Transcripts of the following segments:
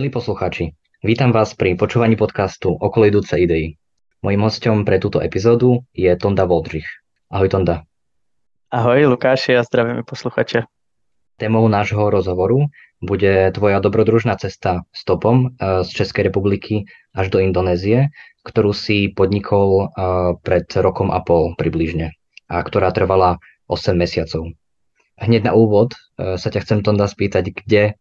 Milí poslucháči, vítam vás pri počúvaní podcastu Okolo idúce idei. Mojím hostom pre túto epizódu je Tonda Voldřich. Ahoj Tonda. Ahoj Lukáši a zdravím posluchače. Témou nášho rozhovoru bude tvoja dobrodružná cesta stopom eh, z Českej republiky až do Indonézie, ktorú si podnikol eh, pred rokom a pol približne a ktorá trvala 8 mesiacov. Hneď na úvod eh, sa ťa chcem Tonda spýtať, kde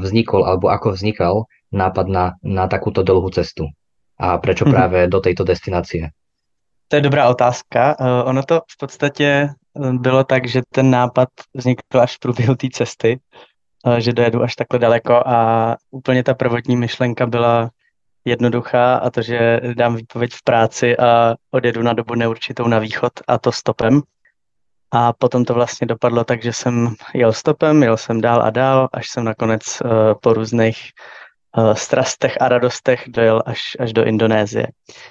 vznikol alebo ako vznikal nápad na, na takúto dlhú cestu a prečo mhm. práve do tejto destinácie? To je dobrá otázka. Ono to v podstatě bylo tak, že ten nápad vznikl až v průběhu té cesty, že dojedu až takhle daleko a úplně ta prvotní myšlenka byla jednoduchá a to, že dám výpověď v práci a odjedu na dobu neurčitou na východ a to stopem. A potom to vlastně dopadlo tak, že jsem jel stopem, jel jsem dál a dál, až jsem nakonec po různých uh, strastech a radostech dojel až, až do Indonésie.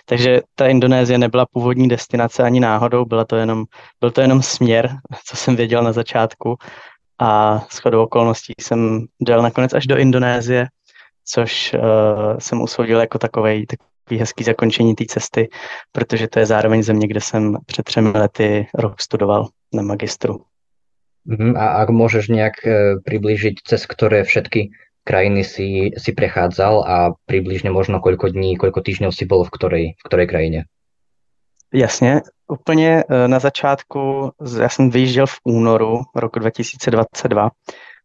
Takže ta Indonésie nebyla původní destinace ani náhodou, byla to jenom, byl to jenom směr, co jsem věděl na začátku a s chodou okolností jsem dojel nakonec až do Indonésie, což uh, jsem usoudil jako takovej, takový hezký zakončení té cesty, protože to je zároveň země, kde jsem před třemi lety rok studoval na magistru. Mhm, a ak môžeš nejak eh, priblížiť, cez ktoré všetky krajiny si, si prechádzal a približne možno koľko dní, koľko týždňov si bol v ktorej, v ktorej krajine? Jasně, úplně e, na začátku, já jsem vyjížděl v únoru roku 2022,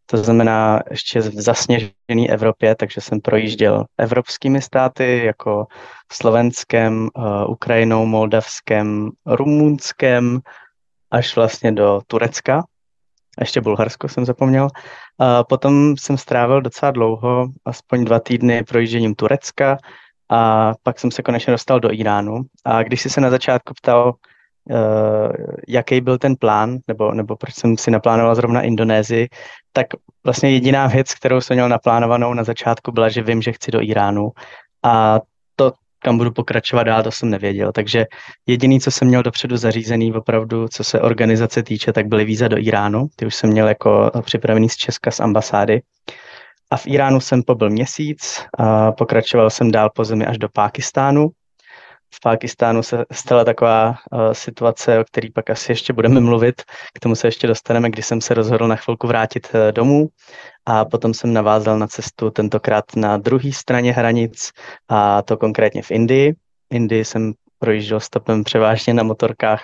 to znamená ještě v zasněžené Evropě, takže jsem projížděl evropskými státy jako Slovenskem, e, Ukrajinou, Moldavskem, Rumunskem, až vlastně do Turecka. Ještě Bulharsko jsem zapomněl. A potom jsem strávil docela dlouho, aspoň dva týdny projížděním Turecka a pak jsem se konečně dostal do Iránu. A když jsi se na začátku ptal, uh, jaký byl ten plán, nebo, nebo proč jsem si naplánoval zrovna Indonésii, tak vlastně jediná věc, kterou jsem měl naplánovanou na začátku, byla, že vím, že chci do Iránu. A kam budu pokračovat dál, to jsem nevěděl. Takže jediný, co jsem měl dopředu zařízený, opravdu, co se organizace týče, tak byly víza do Iránu. Ty už jsem měl jako připravený z Česka, z ambasády. A v Iránu jsem pobyl měsíc a pokračoval jsem dál po zemi až do Pákistánu. V Pákistánu se stala taková uh, situace, o který pak asi ještě budeme mluvit. K tomu se ještě dostaneme, kdy jsem se rozhodl na chvilku vrátit uh, domů a potom jsem navázal na cestu tentokrát na druhé straně hranic a to konkrétně v Indii. Indii jsem projížděl stopem převážně na motorkách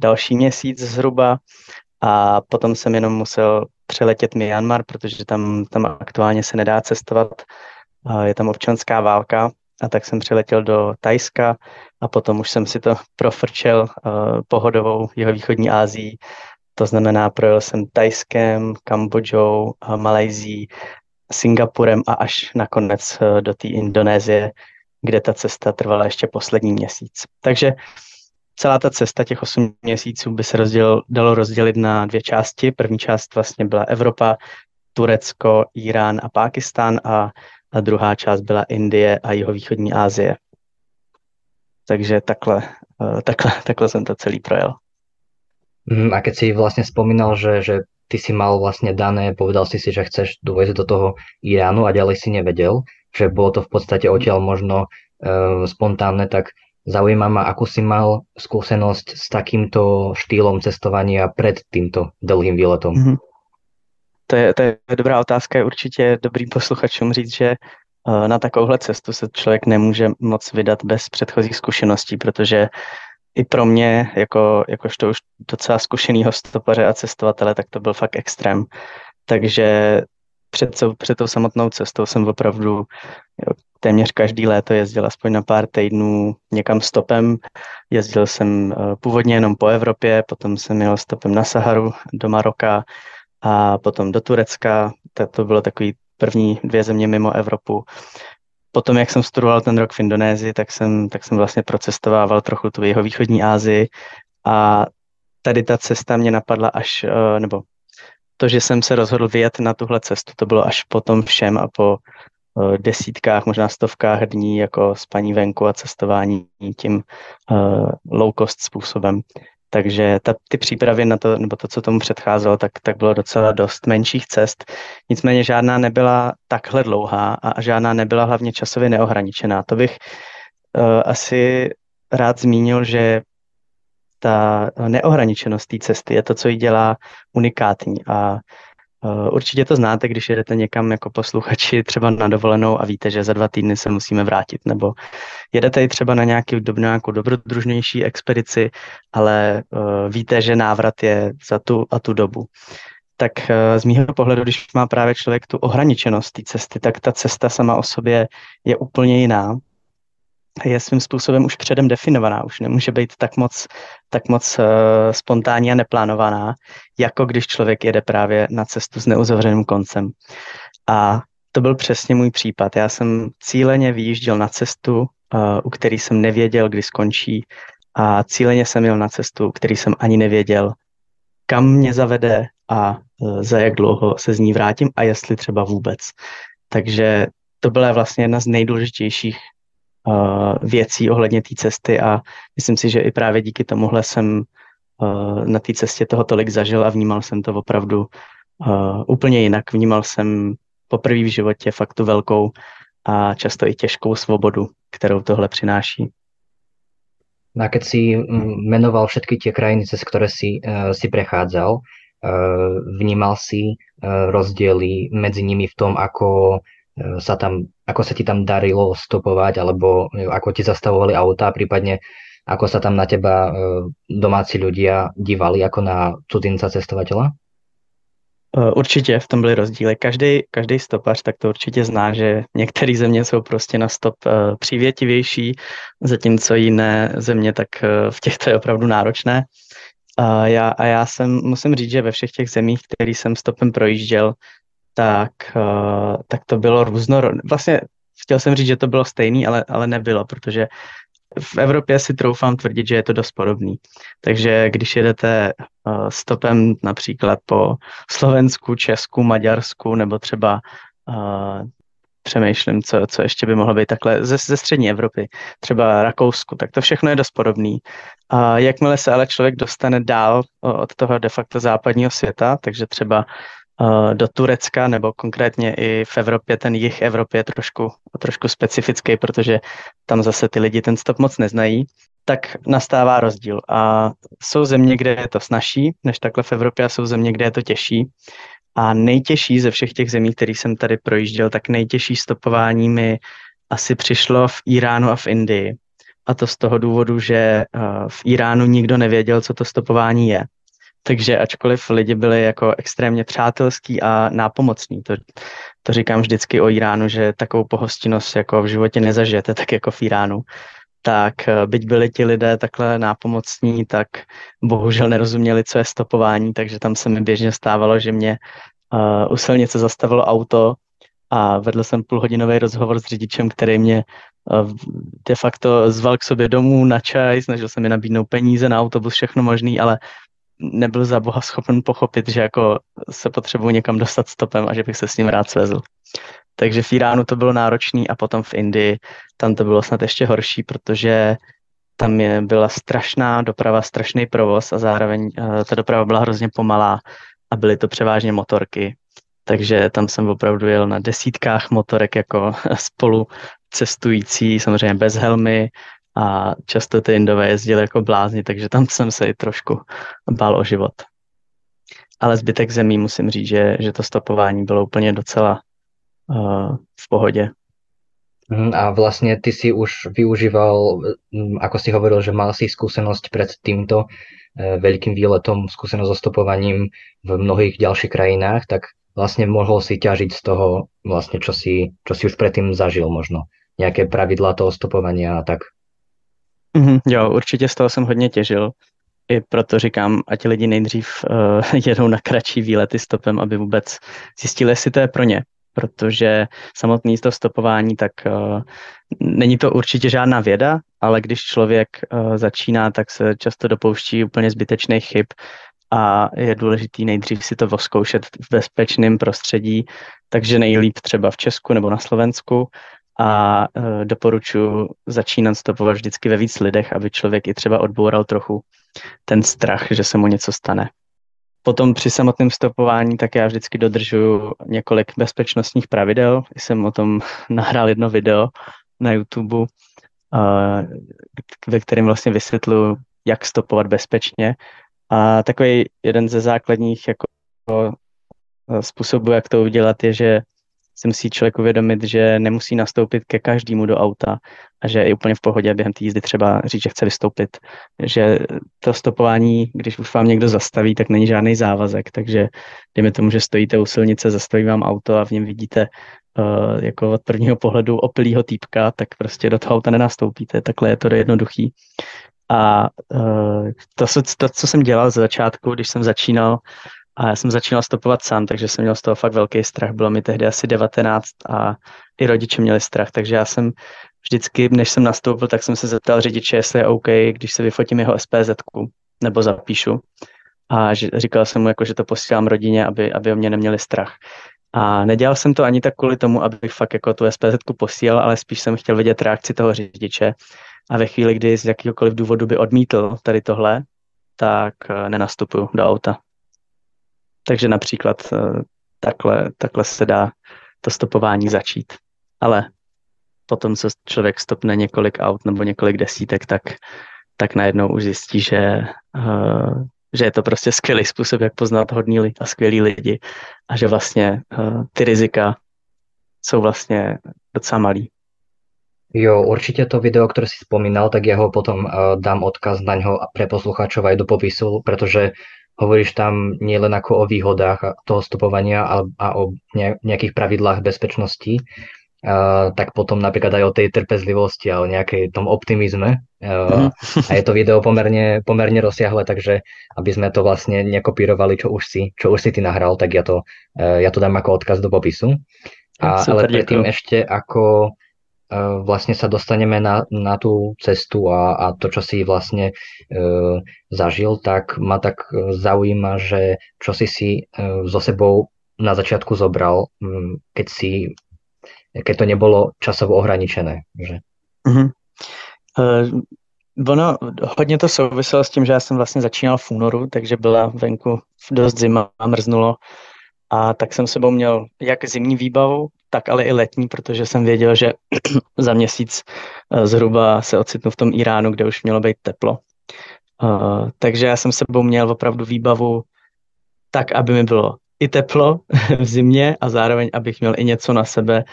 další měsíc zhruba a potom jsem jenom musel přeletět Myanmar, protože tam, tam aktuálně se nedá cestovat, je tam občanská válka a tak jsem přiletěl do Tajska a potom už jsem si to profrčel uh, pohodovou jihovýchodní Ázií to znamená, projel jsem Tajskem, Kambodžou, Malajzí, Singapurem a až nakonec eh, do té Indonésie, kde ta cesta trvala ještě poslední měsíc. Takže celá ta cesta těch 8 měsíců by se rozděl, dalo rozdělit na dvě části. První část vlastně byla Evropa, Turecko, Irán a Pákistán a, a druhá část byla Indie a jihovýchodní Asie. Takže takhle, eh, takhle, takhle jsem to celý projel. Mm, a keď si vlastne spomínal, že, že ty si mal vlastne dané, povedal si si, že chceš dovieť do toho Iránu a ďalej si nevedel, že bolo to v podstate odtiaľ možno e, spontánne, tak zaujíma ma, akú si mal skúsenosť s takýmto štýlom cestovania pred týmto dlhým výletom. Mm-hmm. To je, to je dobrá otázka, je určitě dobrým posluchačům říct, že eh, na takovouhle cestu se člověk nemůže moc vydat bez předchozích zkušeností, protože i pro mě, jako, jakožto už docela zkušenýho stopaře a cestovatele, tak to byl fakt extrém. Takže před, před tou samotnou cestou jsem opravdu jo, téměř každý léto jezdil aspoň na pár týdnů někam stopem. Jezdil jsem uh, původně jenom po Evropě, potom jsem jel stopem na Saharu do Maroka a potom do Turecka. To, to bylo takový první dvě země mimo Evropu potom, jak jsem studoval ten rok v Indonésii, tak jsem, tak jsem vlastně procestovával trochu tu jeho východní Asii a tady ta cesta mě napadla až, eh, nebo to, že jsem se rozhodl vyjet na tuhle cestu, to bylo až po tom všem a po eh, desítkách, možná stovkách dní jako spaní venku a cestování tím uh, low cost způsobem. Takže ta, ty přípravy na to, nebo to, co tomu předcházelo, tak, tak bylo docela dost menších cest. Nicméně žádná nebyla takhle dlouhá a žádná nebyla hlavně časově neohraničená. To bych uh, asi rád zmínil, že ta neohraničenost té cesty je to, co ji dělá unikátní a určitě to znáte, když jedete někam jako posluchači třeba na dovolenou a víte, že za dva týdny se musíme vrátit, nebo jedete i třeba na nějaký, nějakou dobrodružnější expedici, ale uh, víte, že návrat je za tu a tu dobu. Tak uh, z mýho pohledu, když má právě člověk tu ohraničenost té cesty, tak ta cesta sama o sobě je úplně jiná je svým způsobem už předem definovaná, už nemůže být tak moc, tak moc uh, spontánní a neplánovaná, jako když člověk jede právě na cestu s neuzavřeným koncem. A to byl přesně můj případ. Já jsem cíleně vyjížděl na cestu, uh, u který jsem nevěděl, kdy skončí a cíleně jsem jel na cestu, u který jsem ani nevěděl, kam mě zavede a uh, za jak dlouho se z ní vrátím a jestli třeba vůbec. Takže to byla vlastně jedna z nejdůležitějších věcí ohledně té cesty a myslím si, že i právě díky tomuhle jsem uh, na té cestě toho tolik zažil a vnímal jsem to opravdu uh, úplně jinak. Vnímal jsem poprvé v životě fakt tu velkou a často i těžkou svobodu, kterou tohle přináší. No a keď si menoval všetky tie krajiny, cez ktoré si, si prechádzal, vnímal si uh, rozdiely nimi v tom, ako sa tam, ako sa ti tam darilo stopovať, alebo ako ti zastavovali autá, prípadne ako sa tam na teba e, domáci ľudia dívali ako na cudzinca cestovateľa? Určitě v tom byly rozdíly. Každý, každý stopař tak to určitě zná, že některé země jsou prostě na stop uh, přívětivější, zatímco jiné země tak uh, v těchto je opravdu náročné. Uh, já, a já jsem, musím říct, že ve všech těch zemích, který jsem stopem projížděl, tak, uh, tak to bylo různorodné. Vlastně chtěl jsem říct, že to bylo stejný, ale, ale nebylo, protože v Evropě si troufám tvrdit, že je to dost podobný. Takže když jedete uh, stopem například po Slovensku, Česku, Maďarsku nebo třeba uh, přemýšlím, co, co ještě by mohlo být takhle ze, ze střední Evropy, třeba Rakousku, tak to všechno je dost podobný. A jakmile se ale člověk dostane dál od toho de facto západního světa, takže třeba do Turecka, nebo konkrétně i v Evropě, ten jich Evropy je trošku, trošku specifický, protože tam zase ty lidi ten stop moc neznají, tak nastává rozdíl. A jsou země, kde je to snažší, než takhle v Evropě, a jsou země, kde je to těžší. A nejtěžší ze všech těch zemí, který jsem tady projížděl, tak nejtěžší stopování mi asi přišlo v Iránu a v Indii. A to z toho důvodu, že eh, v Iránu nikdo nevěděl, co to stopování je. Takže ačkoliv lidi byli jako extrémně přátelský a nápomocní, to, to říkám vždycky o Iránu, že takovou pohostinnost jako v životě nezažijete, tak jako v Iránu, tak eh, byť byli ti lidé takhle nápomocní, tak bohužel nerozuměli, co je stopování, takže tam se mi běžně stávalo, že mě uh, u silnice zastavilo auto a vedl jsem půlhodinový rozhovor s řidičem, který mě uh, de facto zval k sobě domů na čaj, snažil se mi nabídnout peníze na autobus, všechno možný, ale nebyl za boha schopen pochopit, že jako se potřebuji někam dostat stopem a že bych se s ním rád svezl. Takže v Iránu to bylo náročný a potom v Indii tam to bylo snad ještě horší, protože tam je, byla strašná doprava, strašný provoz a zároveň uh, ta doprava byla hrozně pomalá a byly to převážně motorky. Takže tam jsem opravdu jel na desítkách motorek jako spolu cestující, samozřejmě bez helmy, a často ty Indové jezdili jako blázni, takže tam jsem se i trošku bál o život. Ale zbytek zemí musím říct, že, že to stopování bylo úplně docela uh, v pohodě. Mhm, a vlastne ty si už využíval, mm, ako si hovoril, že mal si skúsenosť pred týmto e, veľkým výletom, skúsenosť so stopovaním v mnohých ďalších krajinách, tak vlastne mohol si ťažiť z toho, vlastne, čo si, čo si už predtým zažil možno. Nejaké pravidlá toho stopovania a tak. Mm-hmm, jo, určitě z toho jsem hodně těžil. I proto říkám, ať lidi nejdřív uh, jedou na kratší výlety stopem, aby vůbec zjistili, jestli to je pro ně. Protože samotný to stopování, tak uh, není to určitě žádná věda, ale když člověk uh, začíná, tak se často dopouští úplně zbytečných chyb a je důležitý nejdřív si to voskoušet v bezpečném prostředí, takže nejlíp třeba v Česku nebo na Slovensku a uh, doporučuji začínat stopovat vždycky ve víc lidech, aby člověk i třeba odboural trochu ten strach, že se mu něco stane. Potom při samotném stopování tak já vždycky dodržuju několik bezpečnostních pravidel. Jsem o tom nahrál jedno video na YouTube, uh, ve kterém vlastně vysvětluji, jak stopovat bezpečně. A takový jeden ze základních jako způsobů, jak to udělat, je, že si musí člověk uvědomit, že nemusí nastoupit ke každému do auta a že je úplně v pohodě během té jízdy třeba říct, že chce vystoupit. Že to stopování, když už vám někdo zastaví, tak není žádný závazek, takže dejme tomu, že stojíte u silnice, zastaví vám auto a v něm vidíte uh, jako od prvního pohledu opilýho týpka, tak prostě do toho auta nenastoupíte, takhle je to jednoduchý. A uh, to, to, co jsem dělal z začátku, když jsem začínal, a já jsem začínal stopovat sám, takže jsem měl z toho fakt velký strach. Bylo mi tehdy asi 19 a i rodiče měli strach, takže já jsem vždycky, než jsem nastoupil, tak jsem se zeptal řidiče, jestli je OK, když se vyfotím jeho SPZ nebo zapíšu. A říkal jsem mu, jako, že to posílám rodině, aby, aby o mě neměli strach. A nedělal jsem to ani tak kvůli tomu, abych fakt jako tu SPZ posílal, ale spíš jsem chtěl vidět reakci toho řidiče. A ve chvíli, kdy z jakýkoliv důvodu by odmítl tady tohle, tak eh, nenastupuju do auta. Takže například eh, takhle, takhle se dá to stopování začít. Ale potom, co člověk stopne několik aut nebo několik desítek, tak, tak najednou už zjistí, že, uh, že je to prostě skvělý způsob, jak poznat hodní lidi a skvělí lidi a že vlastně uh, ty rizika jsou vlastně docela malý. Jo, určitě to video, které si spomínal, tak já ho potom dám odkaz na něho pre posluchačov aj do popisu, protože hovoríš tam nielen ako o výhodách toho stopovania a, a o nejakých pravidlách bezpečnosti, tak potom napríklad aj o tej trpezlivosti a o nejakej tom optimizme. Uh, a je to video pomerne, pomerne rozsiahle, takže aby sme to vlastne nekopírovali, čo už si, čo už si ty nahral, tak ja to, uh, ja to dám ako odkaz do popisu. A, Super, ale predtým ešte ako vlastne sa dostaneme na, na tú cestu a, a to, čo si vlastne e, zažil, tak ma tak e, zaujíma, že čo si si e, so sebou na začiatku zobral, keď si keď to nebolo časovo ohraničené. Že? Mm-hmm. Uh, ono hodně to souviselo s tím, že já jsem vlastně začínal v únoru, takže byla venku dost zima a mrznulo. A tak jsem sebou měl jak zimní výbavu, tak ale i letní, protože jsem věděl, že za měsíc eh, zhruba se ocitnu v tom Iránu, kde už mělo být teplo. Uh, takže já jsem sebou měl opravdu výbavu tak, aby mi bylo i teplo v zimě a zároveň, abych měl i něco na sebe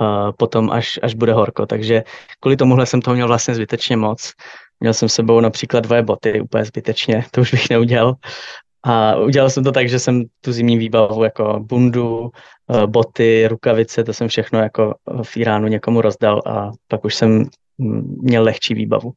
uh, potom, až, až bude horko. Takže kvůli tomuhle jsem toho měl vlastně zbytečně moc. Měl jsem sebou například dvoje boty, úplně zbytečně, to už bych neudělal. A udělal jsem to tak, že jsem tu zimní výbavu jako bundu, eh, boty, rukavice, to jsem všechno jako v Iránu někomu rozdal a pak už jsem mm, měl lehčí výbavu.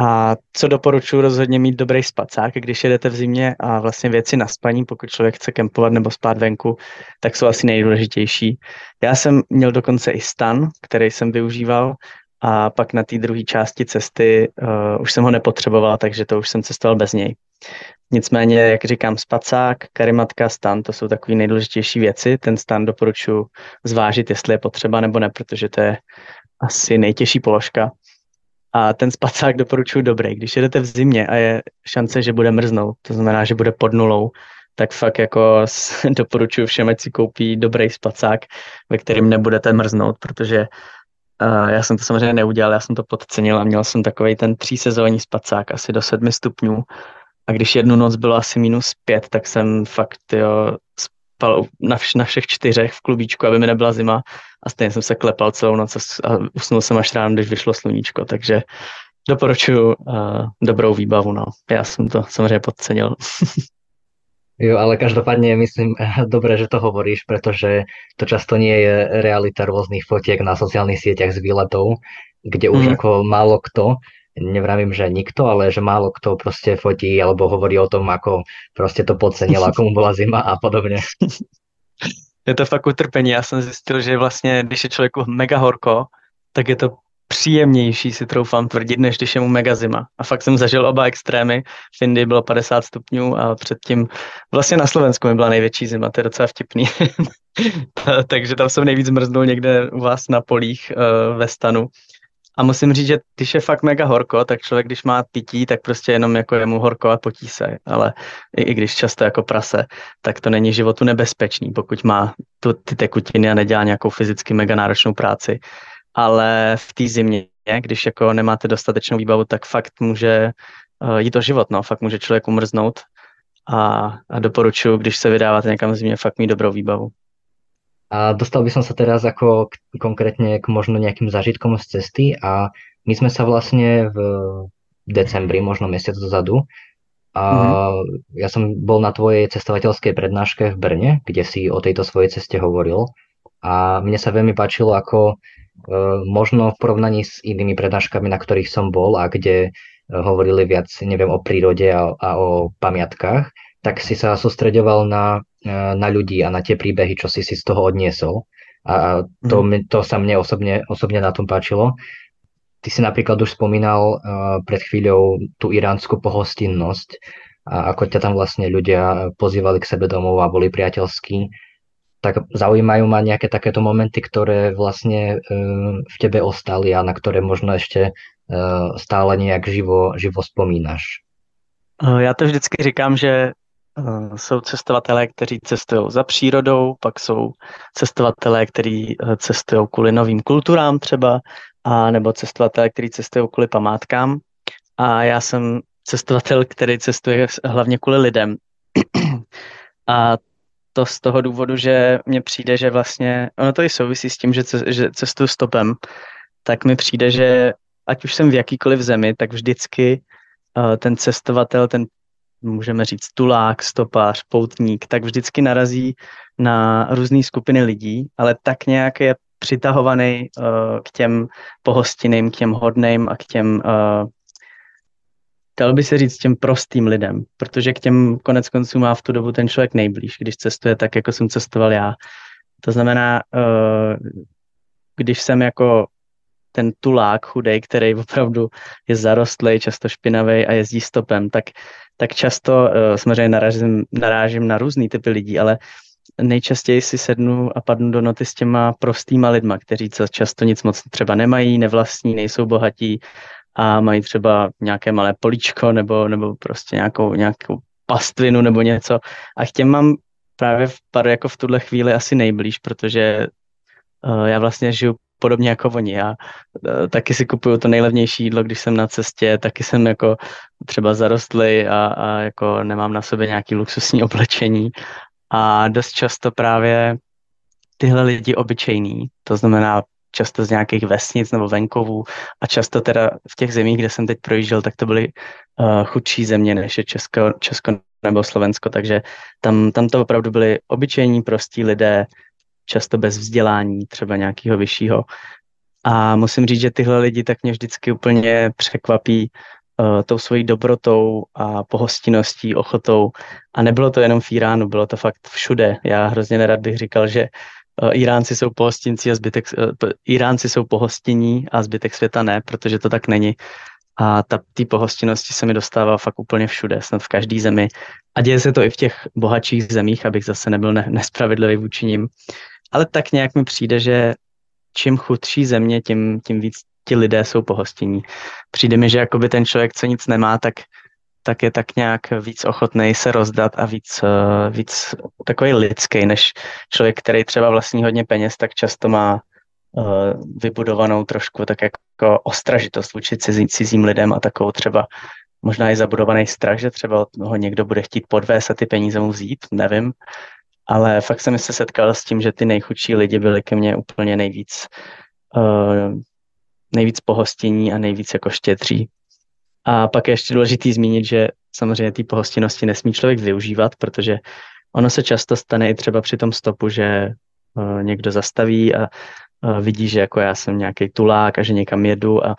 A co doporučuji rozhodně mít dobrý spacák, když jedete v zimě a vlastně věci na spaní, pokud člověk chce kempovat nebo spát venku, tak jsou asi nejdůležitější. Já jsem měl dokonce i stan, který jsem využíval a pak na té druhé části cesty uh, už jsem ho nepotřeboval, takže to už jsem cestoval bez něj. Nicméně, jak říkám, spacák, karimatka, stan, to jsou takové nejdůležitější věci. Ten stan doporučuji zvážit, jestli je potřeba nebo ne, protože to je asi nejtěžší položka. A ten spacák doporučuji dobrý. Když jedete v zimě a je šance, že bude mrznout, to znamená, že bude pod nulou, tak fakt jako doporučuji všem, ať si koupí dobrý spacák, ve kterým nebudete mrznout, protože uh, já jsem to samozřejmě neudělal, já jsem to podcenil a měl jsem takový ten třísezónní spacák asi do sedmi stupňů a když jednu noc bylo asi minus pět, tak jsem fakt jo, spal na, vš- na všech čtyřech v klubíčku, aby mi nebyla zima a stejně jsem se klepal celou noc a usnul jsem až ráno, když vyšlo sluníčko, takže doporučuji uh, dobrou výbavu, no. Já jsem to samozřejmě podcenil. Jo, ale každopádně myslím, dobré, že to hovoríš, protože to často nie je realita rôznych fotiek na sociálnych sieťach z výletov, kde už mm. ako málo kto nevravím, že nikto, ale že málo kto prostě fotí alebo hovorí o tom, ako prostě to podcenil, ako mu byla zima a podobně. Je to fakt utrpení. Já jsem zjistil, že vlastně, když je člověku mega horko, tak je to příjemnější, si troufám tvrdit, než když je mu mega zima. A fakt jsem zažil oba extrémy. V Indii bylo 50 stupňů a předtím vlastně na Slovensku mi byla největší zima, to je docela vtipný. takže tam jsem nejvíc mrznul někde u vás na polích uh, ve stanu. A musím říct, že když je fakt mega horko, tak člověk, když má pití, tak prostě jenom jako je mu horko a potí se. Ale i, i když často jako prase, tak to není životu nebezpečný, pokud má tu, ty tekutiny a nedělá nějakou fyzicky mega náročnou práci. Ale v té zimě, když jako nemáte dostatečnou výbavu, tak fakt může uh, jít o život, no. Fakt může člověk umrznout a, a doporučuji, když se vydáváte někam v zimě, fakt mít dobrou výbavu. A dostal by som sa teraz ako k, konkrétne k možno nejakým zážitkom z cesty a my sme sa vlastne v decembri, možno mesiac dozadu, a mm-hmm. ja som bol na tvojej cestovateľskej prednáške v Brne, kde si o tejto svojej ceste hovoril a mne sa veľmi páčilo, ako možno v porovnaní s inými prednáškami, na ktorých som bol a kde e, hovorili viac, neviem, o prírode a, a o pamiatkách, tak si sa sústreďoval na na ľudí a na tie príbehy, čo si si z toho odniesol. A to, mm. to sa mne osobne, osobne na tom páčilo. Ty si napríklad už spomínal uh, pred chvíľou tú iránsku pohostinnosť a ako ťa tam vlastne ľudia pozývali k sebe domov a boli priateľskí. Tak zaujímajú ma nejaké takéto momenty, ktoré vlastne uh, v tebe ostali a na ktoré možno ešte uh, stále nejak živo, živo spomínaš. Já to vždycky říkám, že jsou cestovatelé, kteří cestují za přírodou, pak jsou cestovatelé, kteří cestují kvůli novým kulturám třeba, a nebo cestovatelé, kteří cestují kvůli památkám. A já jsem cestovatel, který cestuje hlavně kvůli lidem. A to z toho důvodu, že mně přijde, že vlastně, ono to i souvisí s tím, že, že cestuju stopem, tak mi přijde, že ať už jsem v jakýkoliv zemi, tak vždycky uh, ten cestovatel, ten můžeme říct tulák, stopář, poutník, tak vždycky narazí na různé skupiny lidí, ale tak nějak je přitahovaný uh, k těm pohostinným, k těm hodným a k těm, uh, dalo by se říct, těm prostým lidem, protože k těm konec konců má v tu dobu ten člověk nejblíž, když cestuje tak, jako jsem cestoval já. To znamená, uh, když jsem jako ten tulák chudej, který opravdu je zarostlý, často špinavý a jezdí stopem, tak tak často uh, samozřejmě narážím, narážím na různý typy lidí, ale nejčastěji si sednu a padnu do noty s těma prostýma lidma, kteří často nic moc třeba nemají, nevlastní, nejsou bohatí a mají třeba nějaké malé políčko nebo, nebo prostě nějakou, nějakou pastvinu nebo něco. A k těm mám právě v jako v tuhle chvíli asi nejblíž, protože uh, já vlastně žiju podobně jako oni. Já e, taky si kupuju to nejlevnější jídlo, když jsem na cestě, taky jsem jako třeba zarostlý a, a jako nemám na sobě nějaký luxusní oblečení. A dost často právě tyhle lidi obyčejný, to znamená často z nějakých vesnic nebo venkovů a často teda v těch zemích, kde jsem teď projížděl, tak to byly uh, chudší země než je Česko, Česko nebo Slovensko, takže tam, tam to opravdu byli obyčejní, prostí lidé, často bez vzdělání, třeba nějakého vyššího. A musím říct, že tyhle lidi tak mě vždycky úplně překvapí uh, tou svojí dobrotou a pohostinností, ochotou. A nebylo to jenom v Iránu, bylo to fakt všude. Já hrozně nerad bych říkal, že Iránci jsou pohostinci a zbytek, uh, Iránci jsou pohostinní a zbytek světa ne, protože to tak není. A ta ty pohostinnosti se mi dostává fakt úplně všude, snad v každé zemi. A děje se to i v těch bohatších zemích, abych zase nebyl ne- nespravedlivý vůči ním ale tak nějak mi přijde, že čím chudší země, tím, tím víc ti lidé jsou pohostinní. Přijde mi, že jakoby ten člověk, co nic nemá, tak, tak je tak nějak víc ochotný se rozdat a víc, uh, víc takový lidský, než člověk, který třeba vlastní hodně peněz, tak často má uh, vybudovanou trošku tak jako ostražitost vůči cizí, cizím lidem a takovou třeba možná i zabudovaný strach, že třeba ho někdo bude chtít podvést a ty peníze mu vzít, nevím ale fakt jsem se setkal s tím, že ty nejchudší lidi byli ke mně úplně nejvíc, uh, nejvíc pohostění a nejvíc jako štědří. A pak je ještě důležitý zmínit, že samozřejmě ty pohostinnosti nesmí člověk využívat, protože ono se často stane i třeba při tom stopu, že uh, někdo zastaví a vidí, že jako já jsem nějaký tulák a že někam jedu a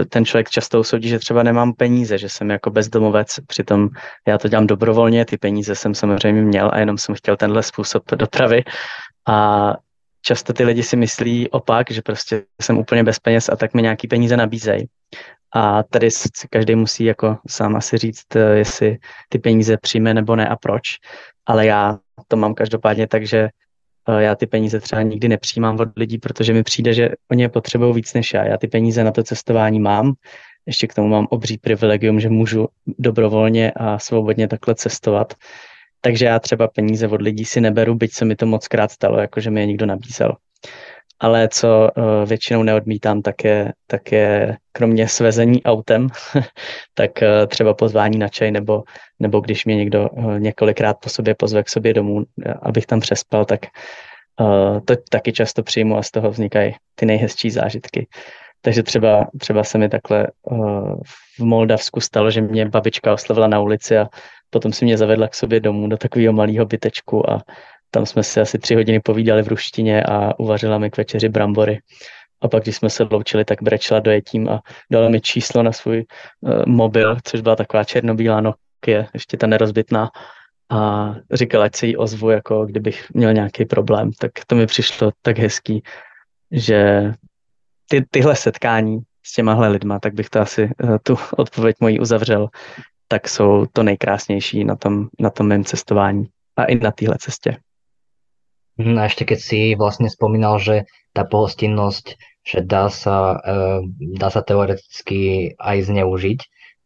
e, ten člověk často usoudí, že třeba nemám peníze, že jsem jako bezdomovec, přitom já to dělám dobrovolně, ty peníze jsem samozřejmě měl a jenom jsem chtěl tenhle způsob dopravy a často ty lidi si myslí opak, že prostě jsem úplně bez peněz a tak mi nějaký peníze nabízejí. A tady si každý musí jako sám asi říct, e, jestli ty peníze přijme nebo ne a proč. Ale já to mám každopádně tak, že já ty peníze třeba nikdy nepřijímám od lidí, protože mi přijde, že oni je potřebují víc než já. Já ty peníze na to cestování mám, ještě k tomu mám obří privilegium, že můžu dobrovolně a svobodně takhle cestovat. Takže já třeba peníze od lidí si neberu, byť se mi to moc krát stalo, jakože mi je někdo nabízel. Ale co uh, většinou neodmítám, tak je, tak je kromě svezení autem, tak uh, třeba pozvání na čaj, nebo, nebo když mě někdo uh, několikrát po sobě pozve k sobě domů, abych tam přespal, tak to taky často přijmu a z toho vznikají ty nejhezčí zážitky. Takže třeba, třeba se mi takhle v Moldavsku stalo, že mě babička oslovila na ulici a potom si mě zavedla k sobě domů do takového malého bytečku a tam jsme si asi tři hodiny povídali v ruštině a uvařila mi k večeři brambory. A pak, když jsme se loučili, tak brečela dojetím a dala mi číslo na svůj uh, mobil, což byla taková černobílá Nokia, ještě ta nerozbitná. A říkala, ať se jí ozvu, jako kdybych měl nějaký problém. Tak to mi přišlo tak hezký, že ty, tyhle setkání s těmahle lidma, tak bych to asi uh, tu odpověď mojí uzavřel, tak jsou to nejkrásnější na tom, na tom mém cestování a i na téhle cestě. Mhm, a ešte keď si vlastne spomínal, že tá pohostinnosť, že dá sa, uh, dá sa teoreticky aj zneužiť,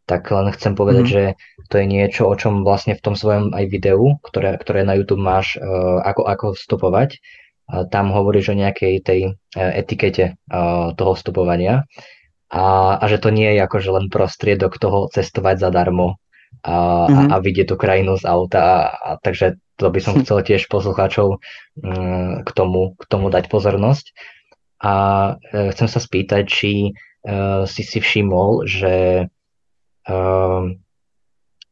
tak len chcem povedať, mm. že to je niečo, o čom vlastne v tom svojom aj videu, ktoré, ktoré na YouTube máš, uh, ako, ako stopovať, uh, tam hovoríš o nejakej tej uh, etikete toho stopovania a, a že to nie je akože len prostriedok toho cestovať zadarmo a, mm-hmm. a, mhm. a vidieť tú krajinu z auta. A, a, takže to by som chcel tiež poslucháčov mm, k tomu, k tomu dať pozornosť. A e, chcem sa spýtať, či e, si si všimol, že, e,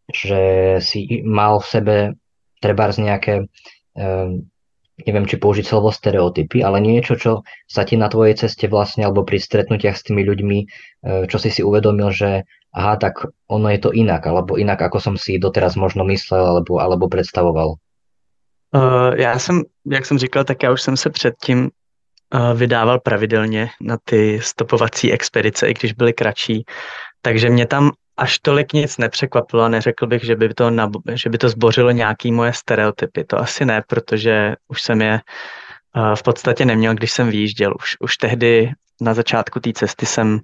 že si mal v sebe treba z nejaké, neviem, či použiť slovo stereotypy, ale niečo, čo sa ti na tvojej ceste vlastne, alebo pri stretnutiach s tými ľuďmi, čo si si uvedomil, že aha, tak ono je to inak, alebo inak, ako som si doteraz možno myslel, alebo, alebo predstavoval. Uh, já jsem, jak jsem říkal, tak já už jsem se předtím uh, vydával pravidelně na ty stopovací expedice, i když byly kratší, takže mě tam až tolik nic nepřekvapilo a neřekl bych, že by to, nab- že by to zbořilo nějaký moje stereotypy. To asi ne, protože už jsem je uh, v podstatě neměl, když jsem vyjížděl. Už, už tehdy na začátku té cesty jsem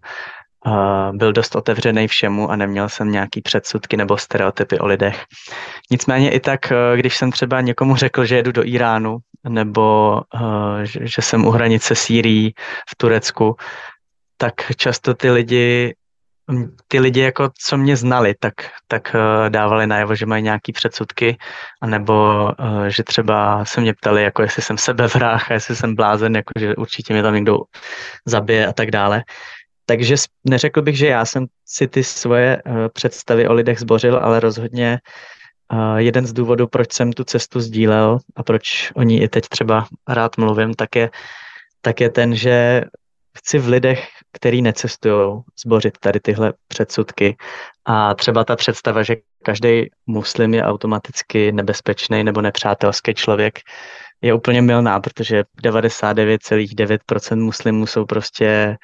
byl dost otevřený všemu a neměl jsem nějaký předsudky nebo stereotypy o lidech. Nicméně i tak, eh, když jsem třeba někomu řekl, že jedu do Iránu nebo eh, že jsem u hranice Sýrií v Turecku, tak často ty lidi ty lidi, jako co mě znali, tak, tak eh, dávali najevo, že mají nějaký předsudky, anebo že třeba se mě ptali, jako jestli jsem sebevrách, jestli jsem blázen, jako že určitě mě tam někdo zabije a tak dále. Takže neřekl bych, že já jsem si ty svoje uh, představy o lidech zbořil, ale rozhodně jeden z důvodů, proč jsem tu cestu sdílel a proč o ní i teď třeba rád mluvím, tak je, tak je ten, že chci v lidech, který necestují, zbořit tady tyhle předsudky. A třeba ta představa, že každý muslim je automaticky nebezpečný nebo nepřátelský člověk, je úplně milná, protože 99,9% muslimů jsou prostě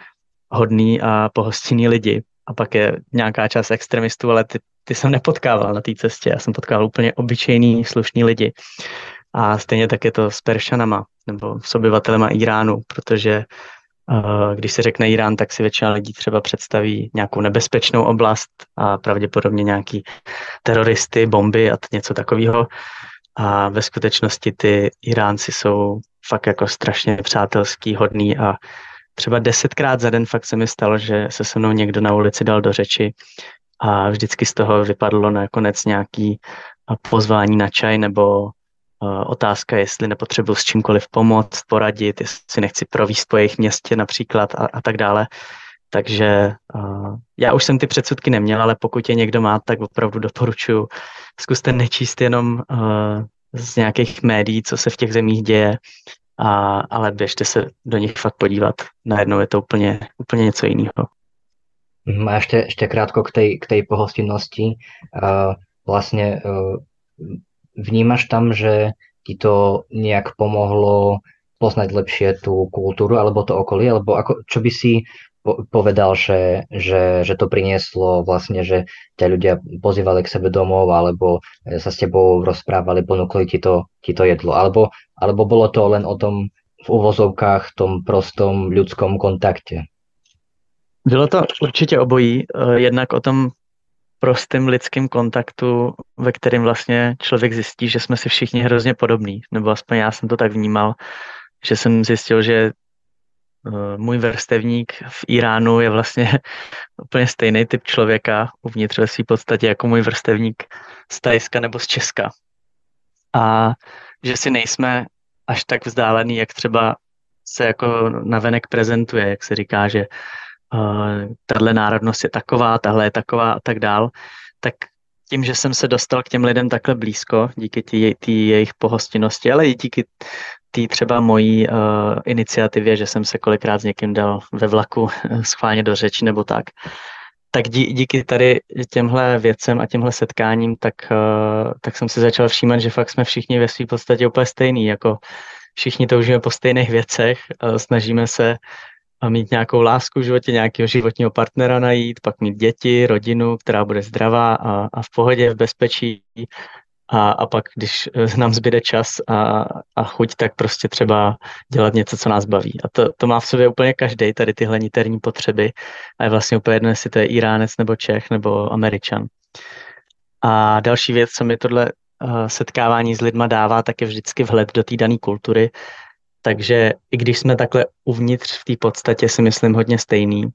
hodný a pohostinný lidi. A pak je nějaká část extremistů, ale ty, ty jsem nepotkával na té cestě. Já jsem potkával úplně obyčejný, slušný lidi. A stejně tak je to s Peršanama nebo s obyvatelema Iránu, protože když se řekne Irán, tak si většina lidí třeba představí nějakou nebezpečnou oblast a pravděpodobně nějaký teroristy, bomby a něco takového. A ve skutečnosti ty Iránci jsou fakt jako strašně přátelský, hodný a třeba desetkrát za den fakt se mi stalo, že se se mnou někdo na ulici dal do řeči a vždycky z toho vypadlo nakonec nějaký pozvání na čaj nebo otázka, jestli nepotřebuji s čímkoliv pomoct, poradit, jestli nechci províst po jejich městě například a, a tak dále. Takže uh, já už jsem ty předsudky neměl, ale pokud je někdo má, tak opravdu doporučuji. Zkuste nečíst jenom uh, z nějakých médií, co se v těch zemích děje, a, ale běžte se do nich fakt podívat. Najednou je to úplně, úplně něco jiného. Mhm, a ešte, ešte krátko k tej, k pohostinnosti. Uh, vlastne uh, vnímaš tam, že ti to nejak pomohlo poznať lepšie tú kultúru alebo to okolie, alebo ako, čo by si povedal, že, že, že to prinieslo vlastne, že ťa ľudia pozývali k sebe domov alebo sa s tebou rozprávali, ponúkli ti to, ti to jedlo. Alebo, alebo bolo to len o tom v uvozovkách tom prostom ľudskom kontakte? Bylo to určitě obojí. Eh, jednak o tom prostém lidském kontaktu, ve kterém vlastně člověk zjistí, že jsme si všichni hrozně podobní, nebo aspoň já jsem to tak vnímal, že jsem zjistil, že eh, můj vrstevník v Iránu je vlastně úplně stejný typ člověka uvnitř ve své podstatě jako můj vrstevník z Tajska nebo z Česka. A že si nejsme až tak vzdálený, jak třeba se jako navenek prezentuje, jak se říká, že tahle národnost je taková, tahle je taková a tak dál, tak tím, že jsem se dostal k těm lidem takhle blízko, díky té jejich pohostinnosti, ale i díky té třeba mojí uh, iniciativě, že jsem se kolikrát s někým dal ve vlaku schválně do řeči nebo tak, tak dí, díky tady těmhle věcem a těmhle setkáním, tak, uh, tak jsem si začal všímat, že fakt jsme všichni ve své podstatě úplně stejný, jako všichni toužíme po stejných věcech, uh, snažíme se mít nějakou lásku v životě, nějakého životního partnera najít, pak mít děti, rodinu, která bude zdravá a, a v pohodě, v bezpečí. A, a pak, když eh, nám zbyde čas a, a chuť, tak prostě třeba dělat něco, co nás baví. A to, to má v sobě úplně každý, tady tyhle niterní potřeby. A je vlastně úplně jedno, jestli to je Iránec nebo Čech nebo Američan. A další věc, co mi tohle uh, setkávání s lidma dává, tak je vždycky vhled do té dané kultury takže i když jsme takhle uvnitř v té podstatě si myslím hodně stejný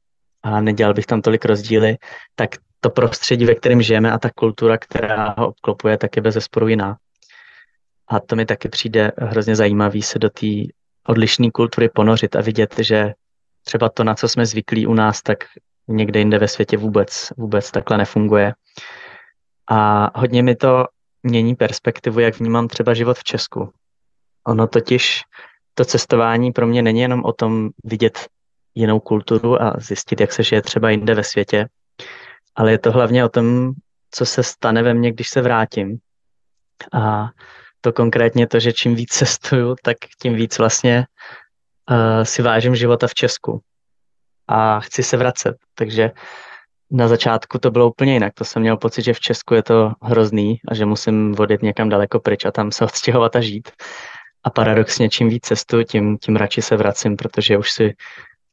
a nedělal bych tam tolik rozdíly, tak to prostředí, ve kterém žijeme a ta kultura, která ho obklopuje, tak je bez zesporu jiná. A to mi taky přijde hrozně zajímavý se do té odlišné kultury ponořit a vidět, že třeba to, na co jsme zvyklí u nás, tak někde jinde ve světě vůbec, vůbec takhle nefunguje. A hodně mi to mění perspektivu, jak vnímám třeba život v Česku. Ono totiž to cestování pro mě není jenom o tom vidět jinou kulturu a zjistit, jak se žije třeba jinde ve světě, ale je to hlavně o tom, co se stane ve mně, když se vrátím. A to konkrétně to, že čím víc cestuju, tak tím víc vlastně uh, si vážím života v Česku. A chci se vracet. Takže na začátku to bylo úplně jinak. To jsem měl pocit, že v Česku je to hrozný a že musím vodit někam daleko pryč a tam se odstěhovat a žít. A paradoxně, čím víc cestuju, tím, tím radši se vracím, protože už si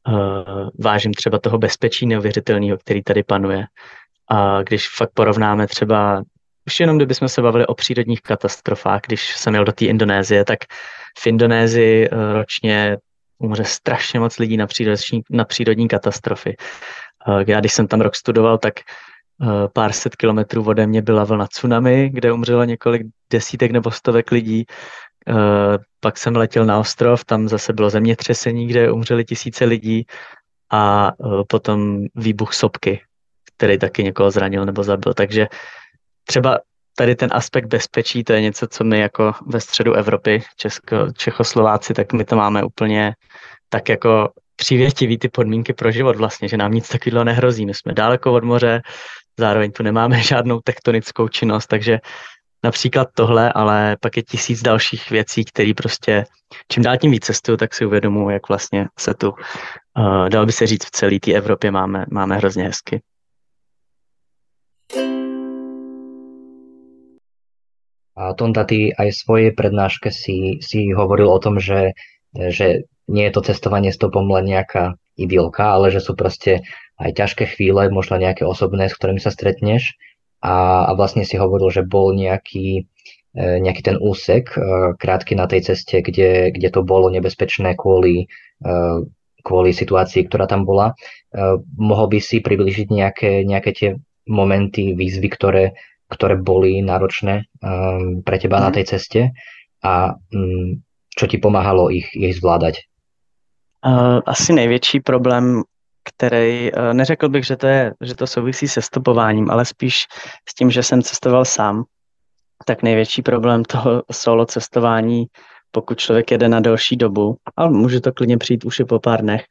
uh, vážím třeba toho bezpečí neuvěřitelného, který tady panuje. A když fakt porovnáme třeba, už jenom kdybychom se bavili o přírodních katastrofách, když jsem jel do té Indonésie, tak v Indonésii uh, ročně umře strašně moc lidí na přírodní, na přírodní katastrofy. Uh, já když jsem tam rok studoval, tak pár set kilometrů ode mě byla vlna tsunami, kde umřelo několik desítek nebo stovek lidí. Eh, pak jsem letěl na ostrov, tam zase bylo zemětřesení, kde umřeli tisíce lidí a eh, potom výbuch sopky, který taky někoho zranil nebo zabil. Takže třeba tady ten aspekt bezpečí, to je něco, co my jako ve středu Evropy, Česko, Čechoslováci, tak my to máme úplně tak jako přívětivý ty podmínky pro život vlastně, že nám nic takového nehrozí. My jsme daleko od moře, zároveň tu nemáme žádnou tektonickou činnost, takže například tohle, ale pak je tisíc dalších věcí, které prostě čím dál tím víc cestuju, tak si uvědomuji, jak vlastně se tu, uh, dalo by se říct, v celé té Evropě máme, máme hrozně hezky. A Tonda, ty aj v svojej prednáške si, si hovoril o tom, že, že nie je to cestovanie stopom len nejaká idylka, ale že sú proste aj ťažké chvíle, možno nejaké osobné, s ktorými sa stretneš a, a vlastne si hovoril, že bol nejaký, e, nejaký ten úsek e, krátky na tej ceste, kde, kde to bolo nebezpečné kvôli, e, kvôli situácii, ktorá tam bola. Mohol by si približiť nejaké, nejaké tie momenty, výzvy, ktoré, ktoré boli náročné pre teba mm. na mhm. tej ceste a mm, čo ti pomáhalo ich, ich zvládať? Asi největší problém který eh, neřekl bych, že to, je, že to souvisí se stopováním, ale spíš s tím, že jsem cestoval sám, tak největší problém toho solo cestování, pokud člověk jede na delší dobu, ale může to klidně přijít už i po pár dnech,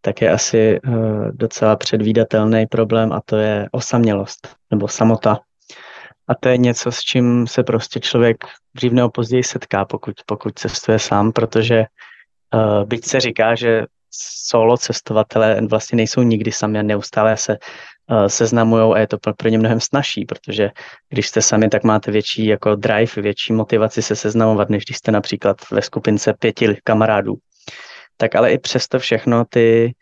tak je asi uh, docela předvídatelný problém a to je osamělost nebo samota. A to je něco, s čím se prostě člověk dřív nebo později setká, pokud, pokud cestuje sám, protože uh, byť se říká, že solo cestovatele vlastně nejsou nikdy sami a neustále se uh, seznamují a je to pro, pro ně mnohem snažší, protože když jste sami, tak máte větší jako drive, větší motivaci se seznamovat, než když jste například ve skupince pěti kamarádů. Tak ale i přesto všechno ty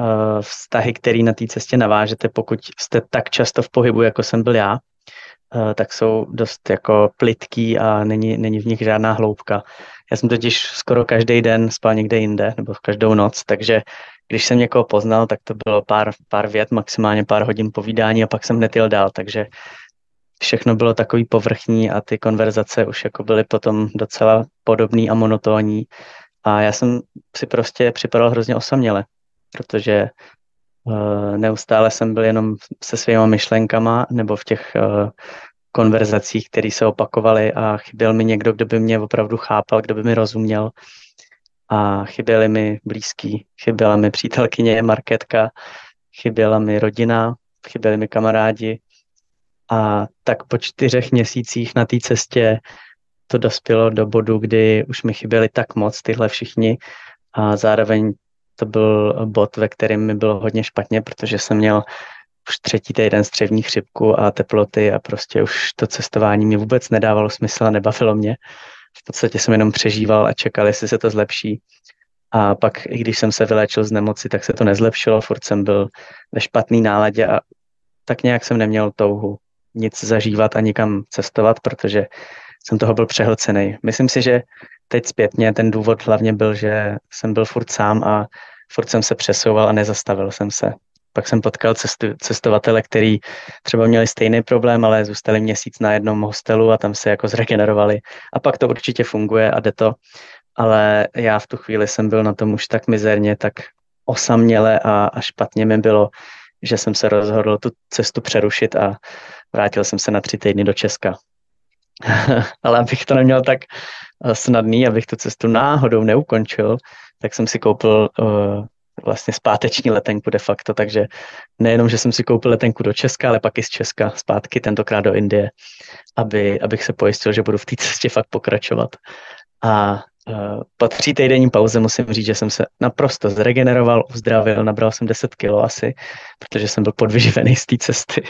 uh, vztahy, které na té cestě navážete, pokud jste tak často v pohybu, jako jsem byl já, uh, tak jsou dost jako plitký a není, není v nich žádná hloubka. Já jsem totiž skoro každý den spal někde jinde, nebo každou noc, takže když jsem někoho poznal, tak to bylo pár, pár vět, maximálně pár hodin povídání a pak jsem hned jel dál, takže všechno bylo takový povrchní a ty konverzace už jako byly potom docela podobný a monotónní. A já jsem si prostě připadal hrozně osaměle, protože uh, neustále jsem byl jenom se svýma myšlenkama nebo v těch uh, konverzacích, které se opakovaly a chyběl mi někdo, kdo by mě opravdu chápal, kdo by mi rozuměl. A chyběly mi blízký, chyběla mi přítelkyně Marketka, chyběla mi rodina, chyběli mi kamarádi. A tak po čtyřech měsících na té cestě to dospělo do bodu, kdy už mi chyběli tak moc tyhle všichni. A zároveň to byl bod, ve kterém mi bylo hodně špatně, protože jsem měl už třetí týden střevní chřipku a teploty a prostě už to cestování mi vůbec nedávalo smysl a nebavilo mě. V podstatě jsem jenom přežíval a čekal, jestli se to zlepší. A pak, i když jsem se vyléčil z nemoci, tak se to nezlepšilo, furt jsem byl ve špatný náladě a tak nějak jsem neměl touhu nic zažívat a nikam cestovat, protože jsem toho byl přehlcený. Myslím si, že teď zpětně ten důvod hlavně byl, že jsem byl furt sám a furt jsem se přesouval a nezastavil jsem se. Pak jsem potkal cestu, cestovatele, který třeba měli stejný problém, ale zůstali měsíc na jednom hostelu a tam se jako zregenerovali. A pak to určitě funguje a jde to. Ale já v tu chvíli jsem byl na tom už tak mizerně, tak osaměle a, a špatně mi bylo, že jsem se rozhodl tu cestu přerušit a vrátil jsem se na tři týdny do Česka. ale abych to neměl tak eh, snadný, abych tu cestu náhodou neukončil, tak jsem si koupil uh, vlastně zpáteční letenku de facto, takže nejenom, že jsem si koupil letenku do Česka, ale pak i z Česka zpátky, tentokrát do Indie, aby, abych se pojistil, že budu v té cestě fakt pokračovat. A uh, po tří týdenní pauze musím říct, že jsem se naprosto zregeneroval, uzdravil, nabral jsem 10 kilo asi, protože jsem byl podvyživený z té cesty.